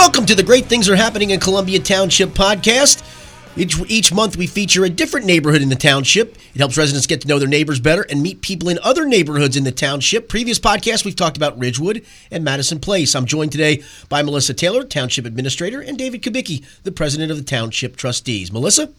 Welcome to the Great Things Are Happening in Columbia Township podcast. Each, each month, we feature a different neighborhood in the township. It helps residents get to know their neighbors better and meet people in other neighborhoods in the township. Previous podcasts, we've talked about Ridgewood and Madison Place. I'm joined today by Melissa Taylor, Township Administrator, and David Kubicki, the President of the Township Trustees. Melissa?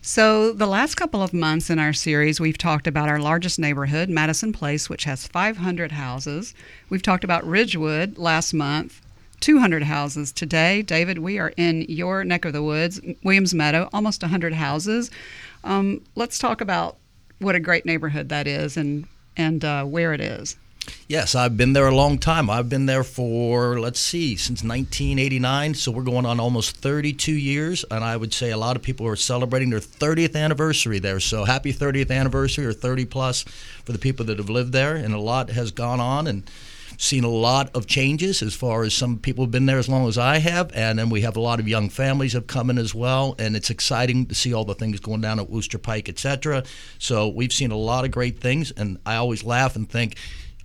So, the last couple of months in our series, we've talked about our largest neighborhood, Madison Place, which has 500 houses. We've talked about Ridgewood last month, 200 houses. Today, David, we are in your neck of the woods, Williams Meadow, almost 100 houses. Um, let's talk about what a great neighborhood that is and, and uh, where it is. Yes, I've been there a long time. I've been there for, let's see, since 1989. So we're going on almost 32 years. And I would say a lot of people are celebrating their 30th anniversary there. So happy 30th anniversary or 30 plus for the people that have lived there. And a lot has gone on. And seen a lot of changes as far as some people have been there as long as I have, and then we have a lot of young families have come in as well, and it's exciting to see all the things going down at Wooster Pike, etc. So we've seen a lot of great things, and I always laugh and think.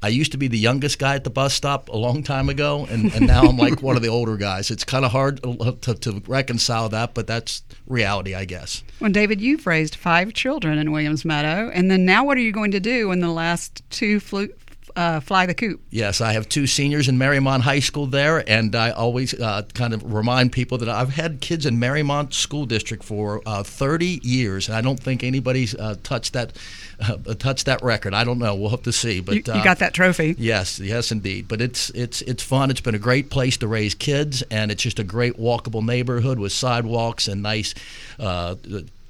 I used to be the youngest guy at the bus stop a long time ago, and, and now I'm like one of the older guys. It's kind of hard to, to, reconcile that, but that's reality, I guess. Well, David, you've raised five children in Williams Meadow, and then now what are you going to do when the last two flu- uh, fly the coop. Yes, I have two seniors in Mariemont High School there, and I always uh, kind of remind people that I've had kids in Mariemont School District for uh, 30 years, and I don't think anybody's uh, touched that uh, touched that record. I don't know. We'll have to see. But you, you uh, got that trophy. Yes, yes, indeed. But it's it's it's fun. It's been a great place to raise kids, and it's just a great walkable neighborhood with sidewalks and nice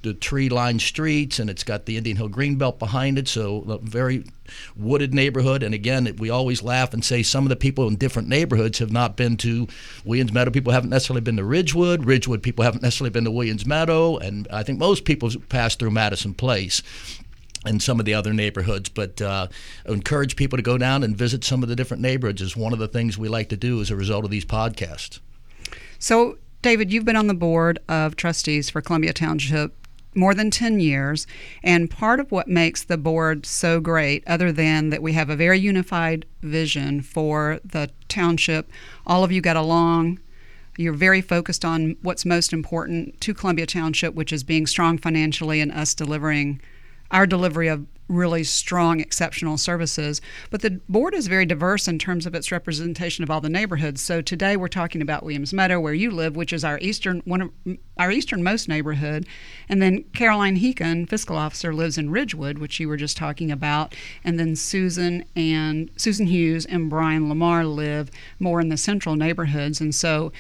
the tree-lined streets, and it's got the Indian Hill Greenbelt behind it. So a very wooded neighborhood. And again, we always laugh and say some of the people in different neighborhoods have not been to Williams Meadow. People haven't necessarily been to Ridgewood. Ridgewood people haven't necessarily been to Williams Meadow. And I think most people pass through Madison Place and some of the other neighborhoods. But uh, encourage people to go down and visit some of the different neighborhoods is one of the things we like to do as a result of these podcasts. So, David, you've been on the board of trustees for Columbia Township more than 10 years. And part of what makes the board so great, other than that we have a very unified vision for the township, all of you got along. You're very focused on what's most important to Columbia Township, which is being strong financially and us delivering our delivery of really strong, exceptional services. But the board is very diverse in terms of its representation of all the neighborhoods. So today we're talking about Williams Meadow, where you live, which is our eastern one of our easternmost neighborhood, and then Caroline Heacon, fiscal officer, lives in Ridgewood, which you were just talking about, and then Susan and Susan Hughes and Brian Lamar live more in the central neighborhoods, and so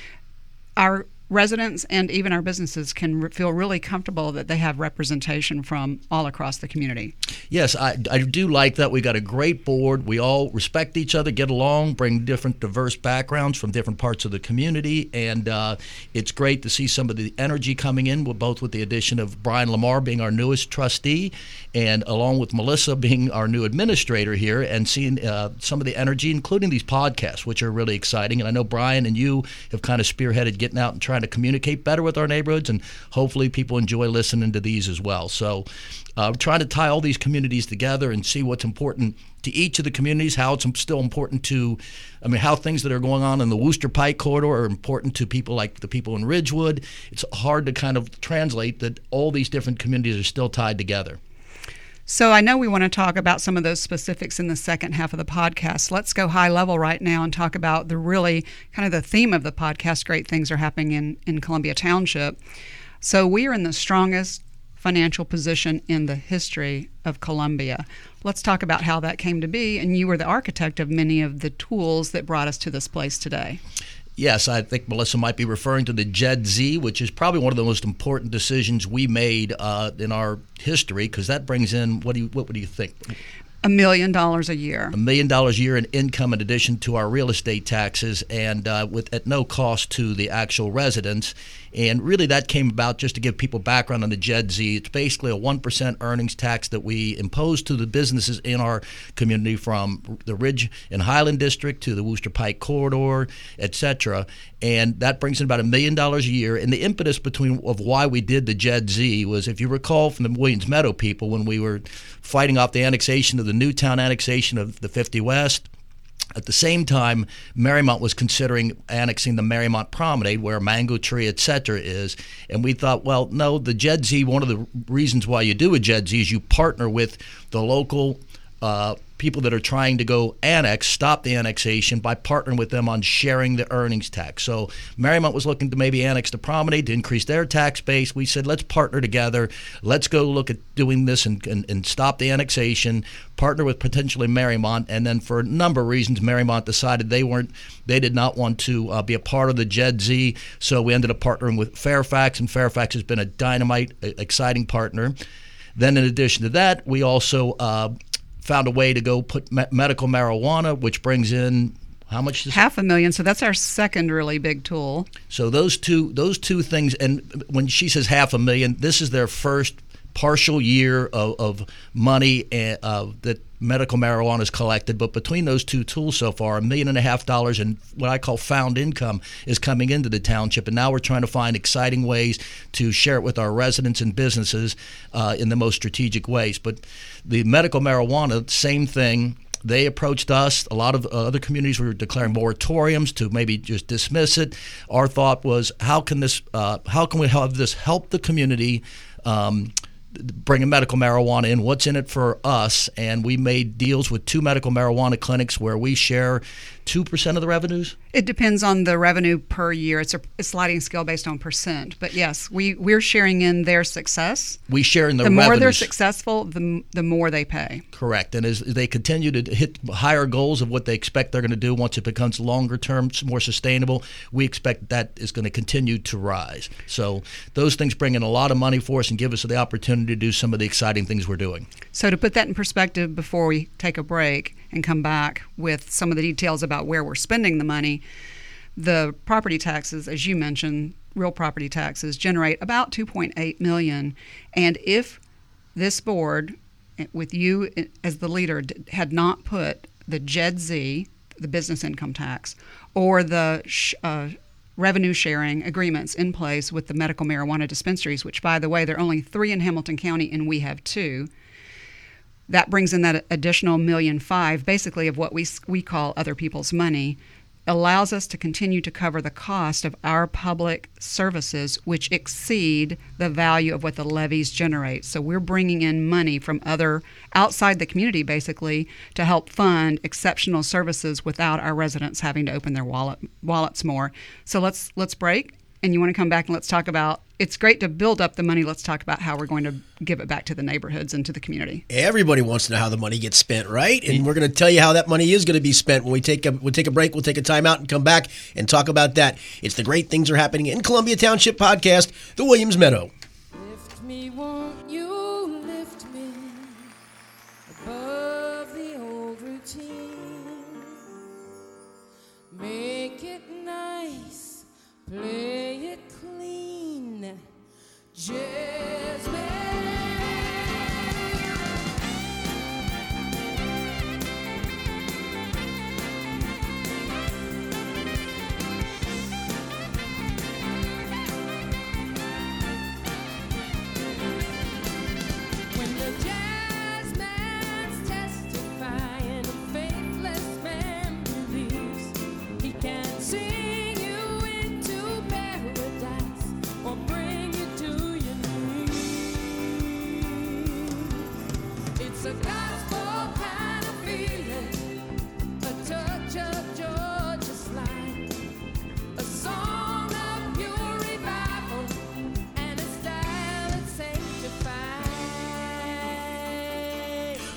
our residents and even our businesses can re- feel really comfortable that they have representation from all across the community. Yes, I, I do like that. We got a great board. We all respect each other, get along, bring different diverse backgrounds from different parts of the community, and uh, it's great to see some of the energy coming in, with both with the addition of Brian Lamar being our newest trustee, and along with Melissa being our new administrator here, and seeing uh, some of the energy, including these podcasts, which are really exciting. And I know Brian and you have kind of spearheaded getting out and trying to communicate better with our neighborhoods, and hopefully people enjoy listening to these as well. So, uh, trying to tie all these communities together and see what's important to each of the communities, how it's still important to, I mean, how things that are going on in the Wooster Pike corridor are important to people like the people in Ridgewood. It's hard to kind of translate that all these different communities are still tied together. So I know we want to talk about some of those specifics in the second half of the podcast. Let's go high level right now and talk about the really kind of the theme of the podcast. Great things are happening in, in Columbia Township. So we are in the strongest financial position in the history of Columbia. Let's talk about how that came to be. And you were the architect of many of the tools that brought us to this place today. Yes, I think Melissa might be referring to the JED Z, which is probably one of the most important decisions we made uh, in our history because that brings in what do you what would you think? A million dollars a year. A million dollars a year in income in addition to our real estate taxes, and uh, with at no cost to the actual residents. And really, that came about just to give people background on the JED Z. It's basically a 1% earnings tax that we impose to the businesses in our community from the Ridge and Highland District to the Wooster Pike Corridor, et cetera. And that brings in about a million dollars a year. And the impetus between of why we did the JED Z was, if you recall from the Williams Meadow people, when we were fighting off the annexation of the Newtown annexation of the 50 West, At the same time, Mariemont was considering annexing the Mariemont Promenade, where Mango Tree, et cetera, is. And we thought, well, no, the Jed Z, one of the reasons why you do a Jed Z is you partner with the local uh, people that are trying to go annex, stop the annexation by partnering with them on sharing the earnings tax. So Mariemont was looking to maybe annex the promenade to increase their tax base. We said, let's partner together. Let's go look at doing this and, and, and stop the annexation, partner with potentially Mariemont. And then for a number of reasons, Mariemont decided they weren't, they did not want to uh, be a part of the Jed Z. So we ended up partnering with Fairfax, and Fairfax has been a dynamite, exciting partner. Then, in addition to that, we also uh, found a way to go put me- medical marijuana, which brings in how much? Half a million. So that's our second really big tool. So those two, those two things, and when she says half a million, this is their first partial year of, of money and, uh, that medical marijuana is collected. But between those two tools so far, a million and a half dollars in what I call found income is coming into the township. And now we're trying to find exciting ways to share it with our residents and businesses uh, in the most strategic ways. But the medical marijuana, same thing they approached us. A lot of other communities were declaring moratoriums to maybe just dismiss it. Our thought was, how can this? Uh, how can we have this help the community? Um, bringing medical marijuana in, what's in it for us. And we made deals with two medical marijuana clinics where we share 2% of the revenues? It depends on the revenue per year. It's a, a sliding scale based on percent. But yes, we, we're sharing in their success. We share in the The more they're successful, the, the more they pay. Correct. And as they continue to hit higher goals of what they expect they're going to do once it becomes longer term, more sustainable, we expect that is going to continue to rise. So those things bring in a lot of money for us and give us the opportunity to do some of the exciting things we're doing. So, to put that in perspective before we take a break and come back with some of the details about where we're spending the money, the property taxes, as you mentioned, real property taxes generate about 2.8 million. And if this board, eh, with you eh, as the leader, had not put the JED Z, the business income tax, or the sh- uh, revenue sharing agreements in place with the medical marijuana dispensaries, which, by the way, there are only three in Hamilton County and we have two. That brings in that additional million five, basically, of what we, we call other people's money, allows us to continue to cover the cost of our public services, which exceed the value of what the levies generate. So we're bringing in money from other outside the community, basically, to help fund exceptional services without our residents having to open their wallet wallets more. So let's let's break, and you want to come back and let's talk about. It's great to build up the money. Let's talk about how we're going to give it back to the neighborhoods and to the community. Everybody wants to know how the money gets spent, right? And we're going to tell you how that money is going to be spent when we take a we'll take a break, we'll take a time out and come back and talk about that. It's the great things are happening in Columbia Township podcast, the Williams Meadow.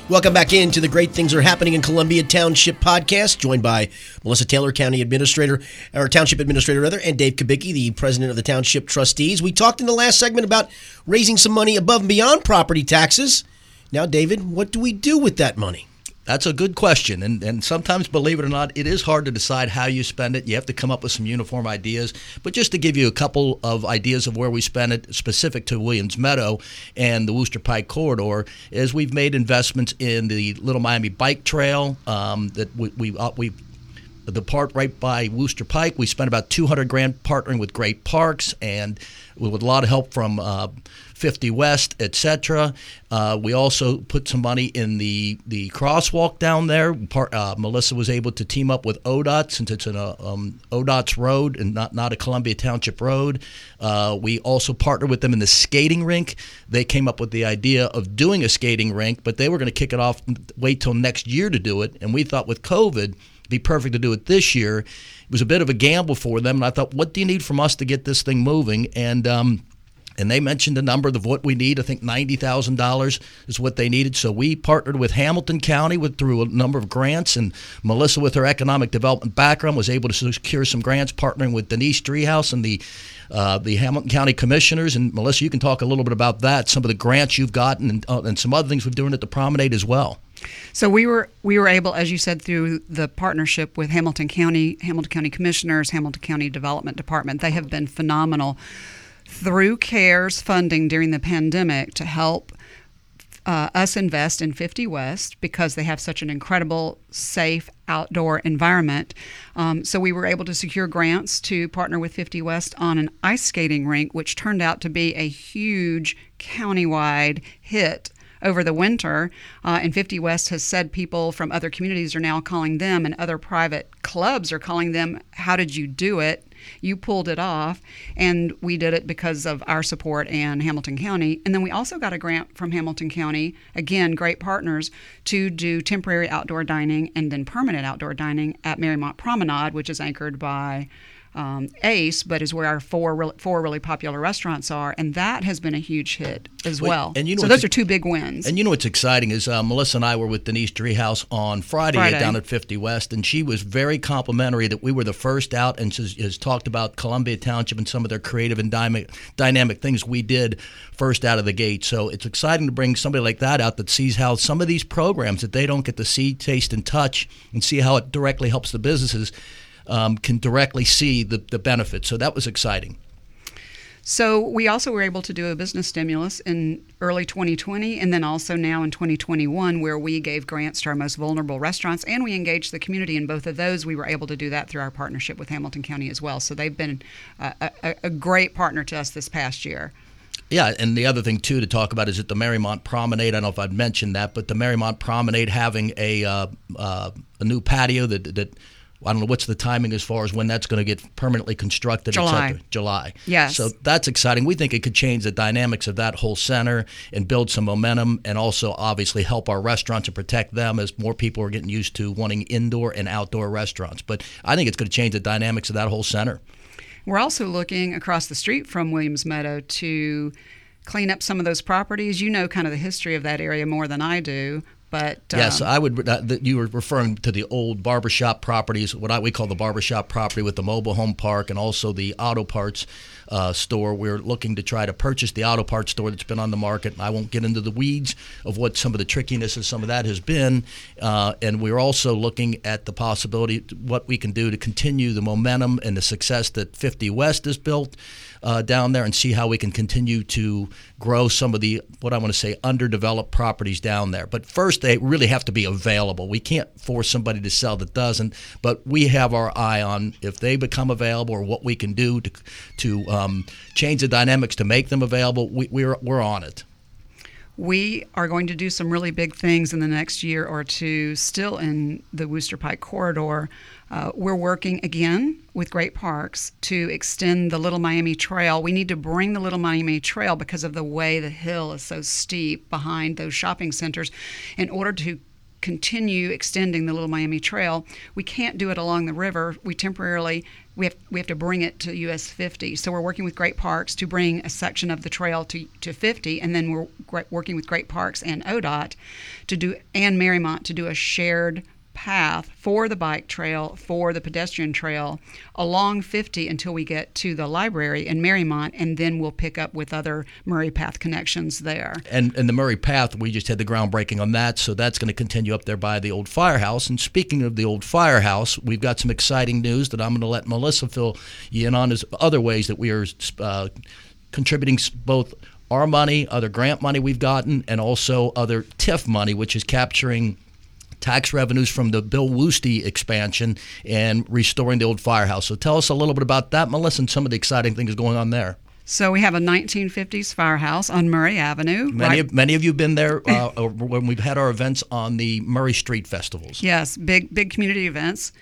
Welcome back into the Great Things Are Happening in Columbia Township podcast, joined by Melissa Taylor, County Administrator, or Township Administrator, rather, and Dave Kubicki, the President of the Township Trustees. We talked in the last segment about raising some money above and beyond property taxes. Now, David, what do we do with that money? That's a good question. And, and sometimes, believe it or not, it is hard to decide how you spend it. You have to come up with some uniform ideas. But just to give you a couple of ideas of where we spend it, specific to Williams Meadow and the Wooster Pike corridor, is we've made investments in the Little Miami Bike Trail um, that we, we, uh, we the part right by Wooster Pike. We spent about 200 grand partnering with Great Parks and with a lot of help from uh, 50 West, etc. Uh, we also put some money in the the crosswalk down there. Part, uh, Melissa was able to team up with ODOT since it's an uh, um, ODOT's road and not not a Columbia Township road. Uh, we also partnered with them in the skating rink. They came up with the idea of doing a skating rink, but they were going to kick it off, wait till next year to do it. And we thought with COVID be perfect to do it this year. It was a bit of a gamble for them, and I thought, what do you need from us to get this thing moving? And um, and they mentioned a number of what we need. I think ninety thousand dollars is what they needed. So we partnered with Hamilton County with through a number of grants, and Melissa, with her economic development background, was able to secure some grants, partnering with Denise Driehaus and the uh, the Hamilton County Commissioners. And Melissa, you can talk a little bit about that, some of the grants you've gotten, and, uh, and some other things we're doing at the Promenade as well. So we were we were able, as you said, through the partnership with Hamilton County, Hamilton County Commissioners, Hamilton County Development Department. They have been phenomenal through CARES funding during the pandemic to help uh, us invest in 50 West because they have such an incredible, safe outdoor environment. Um, so we were able to secure grants to partner with 50 West on an ice skating rink, which turned out to be a huge countywide hit over the winter. Uh, and 50 West has said people from other communities are now calling them, and other private clubs are calling them, How did you do it? You pulled it off. And we did it because of our support and Hamilton County. And then we also got a grant from Hamilton County, again, great partners, to do temporary outdoor dining and then permanent outdoor dining at Mariemont Promenade, which is anchored by um, Ace, but is where our four really, four really popular restaurants are, and that has been a huge hit as Wait, well. and you know so those are two big wins. And you know what's exciting is uh, Melissa and I were with Denise Driehaus on Friday, Friday. down at 50 West, and she was very complimentary that we were the first out and has, has talked about Columbia Township and some of their creative and dynamic, dynamic things we did first out of the gate. So it's exciting to bring somebody like that out that sees how some of these programs that they don't get to see, taste, and touch and see how it directly helps the businesses um, can directly see the, the benefits. So that was exciting. So we also were able to do a business stimulus in early 2020 and then also now in 2021 where we gave grants to our most vulnerable restaurants and we engaged the community in both of those. We were able to do that through our partnership with Hamilton County as well. So they've been a, a, a great partner to us this past year. Yeah, and the other thing too to talk about is at the Mariemont Promenade. I don't know if I'd mentioned that, but the Mariemont Promenade having a uh, uh, a new patio that that I don't know what's the timing as far as when that's going to get permanently constructed. July. July. Yes. So that's exciting. We think it could change the dynamics of that whole center and build some momentum, and also obviously help our restaurants and protect them as more people are getting used to wanting indoor and outdoor restaurants. But I think it's going to change the dynamics of that whole center. We're also looking across the street from Williams Meadow to clean up some of those properties. You know kind of the history of that area more than I do, but Yes, um, I would. Uh, you were referring to the old barbershop properties, what I, we call the barbershop property with the mobile home park and also the auto parts uh, store. We're looking to try to purchase the auto parts store that's been on the market. I won't get into the weeds of what some of the trickiness of some of that has been. Uh, and we're also looking at the possibility, what we can do to continue the momentum and the success that 50 West has built uh, down there and see how we can continue to grow some of the what I want to say underdeveloped properties down there. But first, they really have to be available. We can't force somebody to sell that doesn't. But we have our eye on if they become available or what we can do to to um, change the dynamics to make them available. We, we're we're on it. We are going to do some really big things in the next year or two, still in the Wooster Pike corridor. Uh, we're working again with Great Parks to extend the Little Miami Trail. We need to bring the Little Miami Trail because of the way the hill is so steep behind those shopping centers. In order to continue extending the Little Miami Trail, we can't do it along the river. We temporarily we have we have to bring it to US 50. So we're working with Great Parks to bring a section of the trail to, to 50, and then we're working with Great Parks and ODOT to do and Mariemont to do a shared path for the bike trail, for the pedestrian trail along 50 until we get to the library in Mariemont, and then we'll pick up with other Murray Path connections there. And and the Murray Path, we just had the groundbreaking on that, so that's going to continue up there by the old firehouse. And speaking of the old firehouse, we've got some exciting news that I'm going to let Melissa fill you in on. Is other ways that we are uh, contributing both our money, other grant money we've gotten, and also other TIF money, which is capturing tax revenues from the Bill Woosty expansion and restoring the old firehouse. So tell us a little bit about that, Melissa, and some of the exciting things going on there. So we have a 1950s firehouse on Murray Avenue. Many, right- of, many of you have been there uh, when we've had our events on the Murray Street festivals. Yes, big big community events.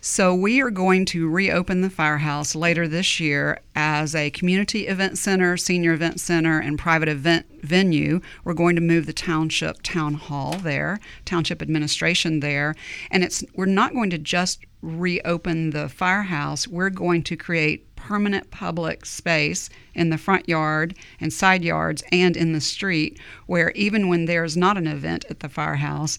So we are going to reopen the firehouse later this year as a community event center, senior event center, and private event venue. We're going to move the township town hall there, township administration there, and it's we're not going to just reopen the firehouse. We're going to create permanent public space in the front yard and side yards and in the street where even when there's not an event at the firehouse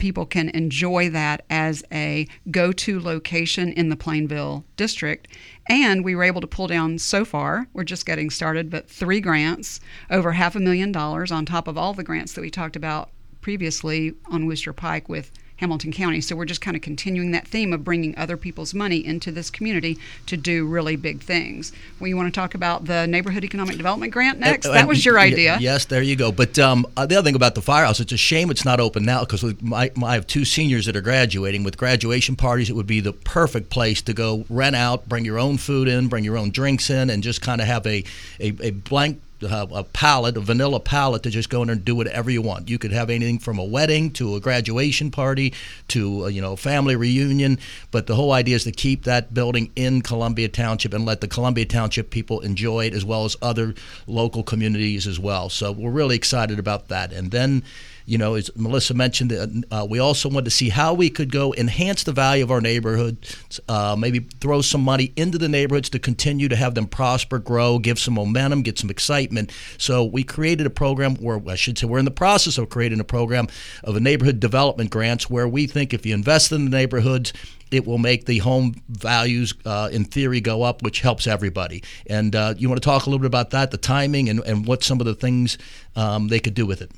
people can enjoy that as a go to location in the Plainville district. And we were able to pull down so far, we're just getting started, but three grants, over half a million dollars on top of all the grants that we talked about previously on Wooster Pike with Hamilton County. So we're just kind of continuing that theme of bringing other people's money into this community to do really big things. Well, you want to talk about the Neighborhood Economic Development Grant next? Uh, that was your y- idea. Yes, there you go. But um, uh, the other thing about the firehouse, it's a shame it's not open now because I have two seniors that are graduating. With graduation parties, it would be the perfect place to go rent out, bring your own food in, bring your own drinks in, and just kind of have a, a, a blank uh, a palette, a vanilla palette to just go in and do whatever you want. You could have anything from a wedding to a graduation party to a, you know family reunion, but the whole idea is to keep that building in Columbia Township and let the Columbia Township people enjoy it as well as other local communities as well. So we're really excited about that. And then you know, as Melissa mentioned, uh, we also wanted to see how we could go enhance the value of our neighborhoods, uh, maybe throw some money into the neighborhoods to continue to have them prosper, grow, give some momentum, get some excitement. So we created a program, or I should say, we're in the process of creating a program of a neighborhood development grants where we think if you invest in the neighborhoods, it will make the home values, uh, in theory, go up, which helps everybody. And uh, you want to talk a little bit about that, the timing, and, and what some of the things um, they could do with it.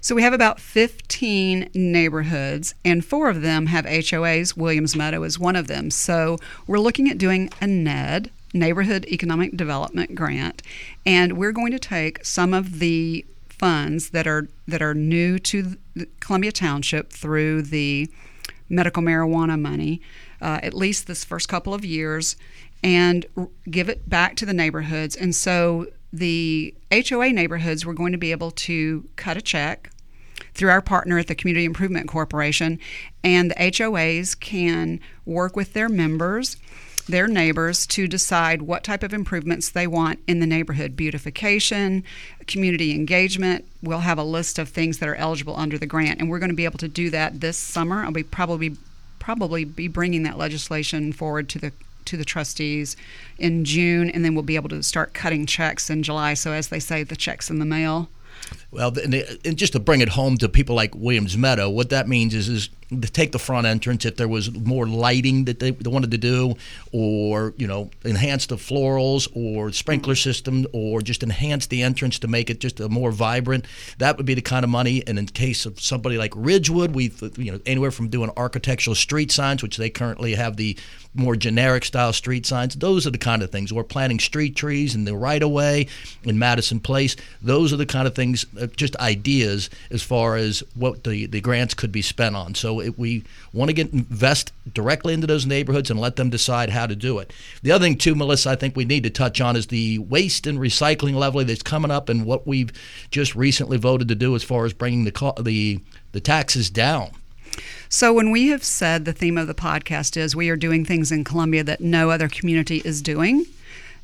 So we have about 15 neighborhoods, and four of them have HOAs. Williams Meadow is one of them. So we're looking at doing a NED, Neighborhood Economic Development Grant, and we're going to take some of the funds that are that are new to Columbia Township through the medical marijuana money, uh, at least this first couple of years, and give it back to the neighborhoods. And so the HOA neighborhoods, we're going to be able to cut a check through our partner at the Community Improvement Corporation, and the HOAs can work with their members. Their neighbors to decide what type of improvements they want in the neighborhood beautification, community engagement. We'll have a list of things that are eligible under the grant, and we're going to be able to do that this summer. I'll be probably probably be bringing that legislation forward to the to the trustees in June, and then we'll be able to start cutting checks in July. So, as they say, the checks in the mail. Well, and just to bring it home to people like Williams Meadow, what that means is is to take the front entrance if there was more lighting that they, wanted to do, or you know enhance the florals or sprinkler mm-hmm. system, or just enhance the entrance to make it just a more vibrant. That would be the kind of money. And in case of somebody like Ridgewood, we you know anywhere from doing architectural street signs, which they currently have the more generic style street signs. Those are the kind of things. We're planting street trees in the right of way in Madison Place. Those are the kind of things, Uh, just ideas as far as what the, the grants could be spent on. So it, we want to get invest directly into those neighborhoods and let them decide how to do it. The other thing too, Melissa, I think we need to touch on is the waste and recycling levy that's coming up and what we've just recently voted to do as far as bringing the the the taxes down. So, when we have said the theme of the podcast is we are doing things in Columbia that no other community is doing,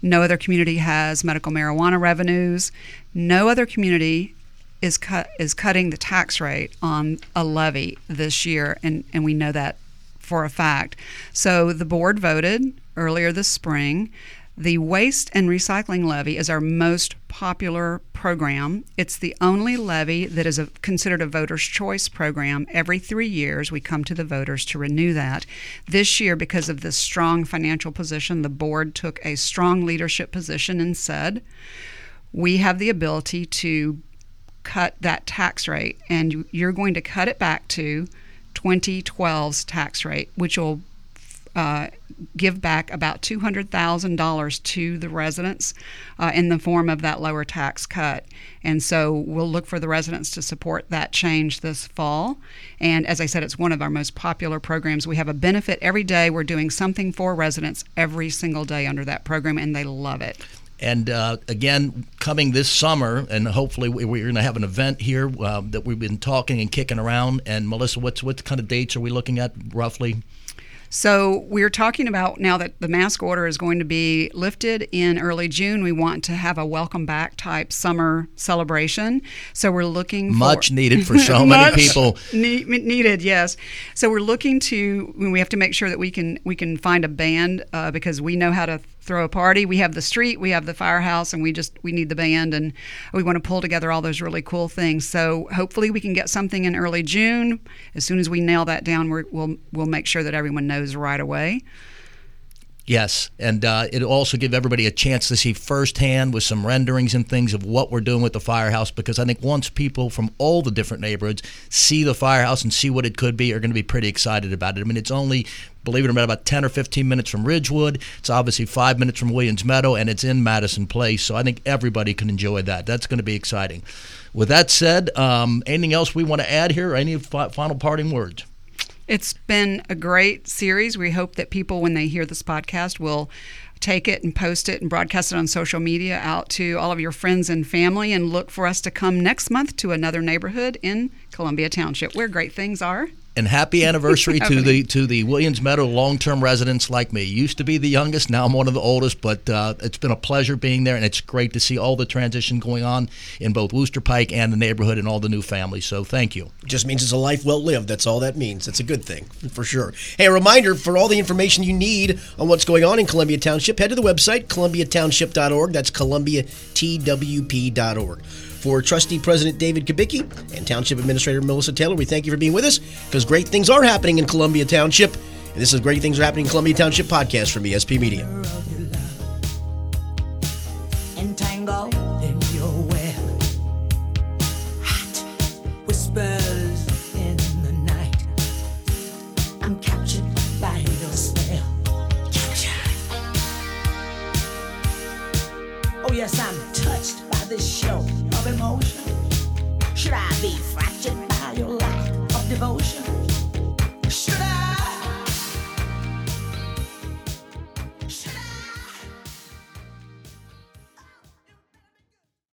no other community has medical marijuana revenues, no other community is cut is cutting the tax rate on a levy this year, and, and we know that for a fact. So, the board voted earlier this spring. The waste and recycling levy is our most popular program. It's the only levy that is a, considered a voter's choice program. Every three years, we come to the voters to renew that. This year, because of this strong financial position, the board took a strong leadership position and said, we have the ability to cut that tax rate, and you- you're going to cut it back to 2012's tax rate, which will uh, give back about $200,000 to the residents uh, in the form of that lower tax cut. And so we'll look for the residents to support that change this fall. And as I said, it's one of our most popular programs. We have a benefit every day. We're doing something for residents every single day under that program, and they love it. And uh, again, coming this summer, and hopefully we- we're going to have an event here uh, that we've been talking and kicking around. And Melissa, what's what kind of dates are we looking at roughly? So we're talking about now that the mask order is going to be lifted in early June. We want to have a welcome back type summer celebration. So we're looking for, Much needed for so many people. ne- needed, yes. So we're looking to. We have to make sure that we can we can find a band uh, because we know how to throw a party. We have the street, we have the firehouse, and we just we need the band, and we want to pull together all those really cool things. So hopefully we can get something in early June. As soon as we nail that down, we're, we'll we'll make sure that everyone knows right away. Yes, and uh, it'll also give everybody a chance to see firsthand with some renderings and things of what we're doing with the firehouse. Because I think once people from all the different neighborhoods see the firehouse and see what it could be, are going to be pretty excited about it. I mean, it's only, believe it or not, about 10 or 15 minutes from Ridgewood. It's obviously five minutes from Williams Meadow, and it's in Madison Place. So I think everybody can enjoy that. That's going to be exciting. With that said, um, anything else we want to add here? Any fi- final parting words? It's been a great series. We hope that people, when they hear this podcast, will take it and post it and broadcast it on social media out to all of your friends and family and look for us to come next month to another neighborhood in Columbia Township where great things are. And happy anniversary to the to the Williams Meadow long-term residents like me. Used to be the youngest, now I'm one of the oldest, but uh, it's been a pleasure being there, and it's great to see all the transition going on in both Wooster Pike and the neighborhood and all the new families. So thank you. Just means it's a life well lived. That's all that means. It's a good thing, for sure. Hey, a reminder for all the information you need on what's going on in Columbia Township, head to the website, columbiatownship.org. That's columbiatwp.org. For Trustee President David Kubicki and Township Administrator Melissa Taylor, we thank you for being with us because great things are happening in Columbia Township. And this is Great Things Are Happening in Columbia Township podcast from ESP Media.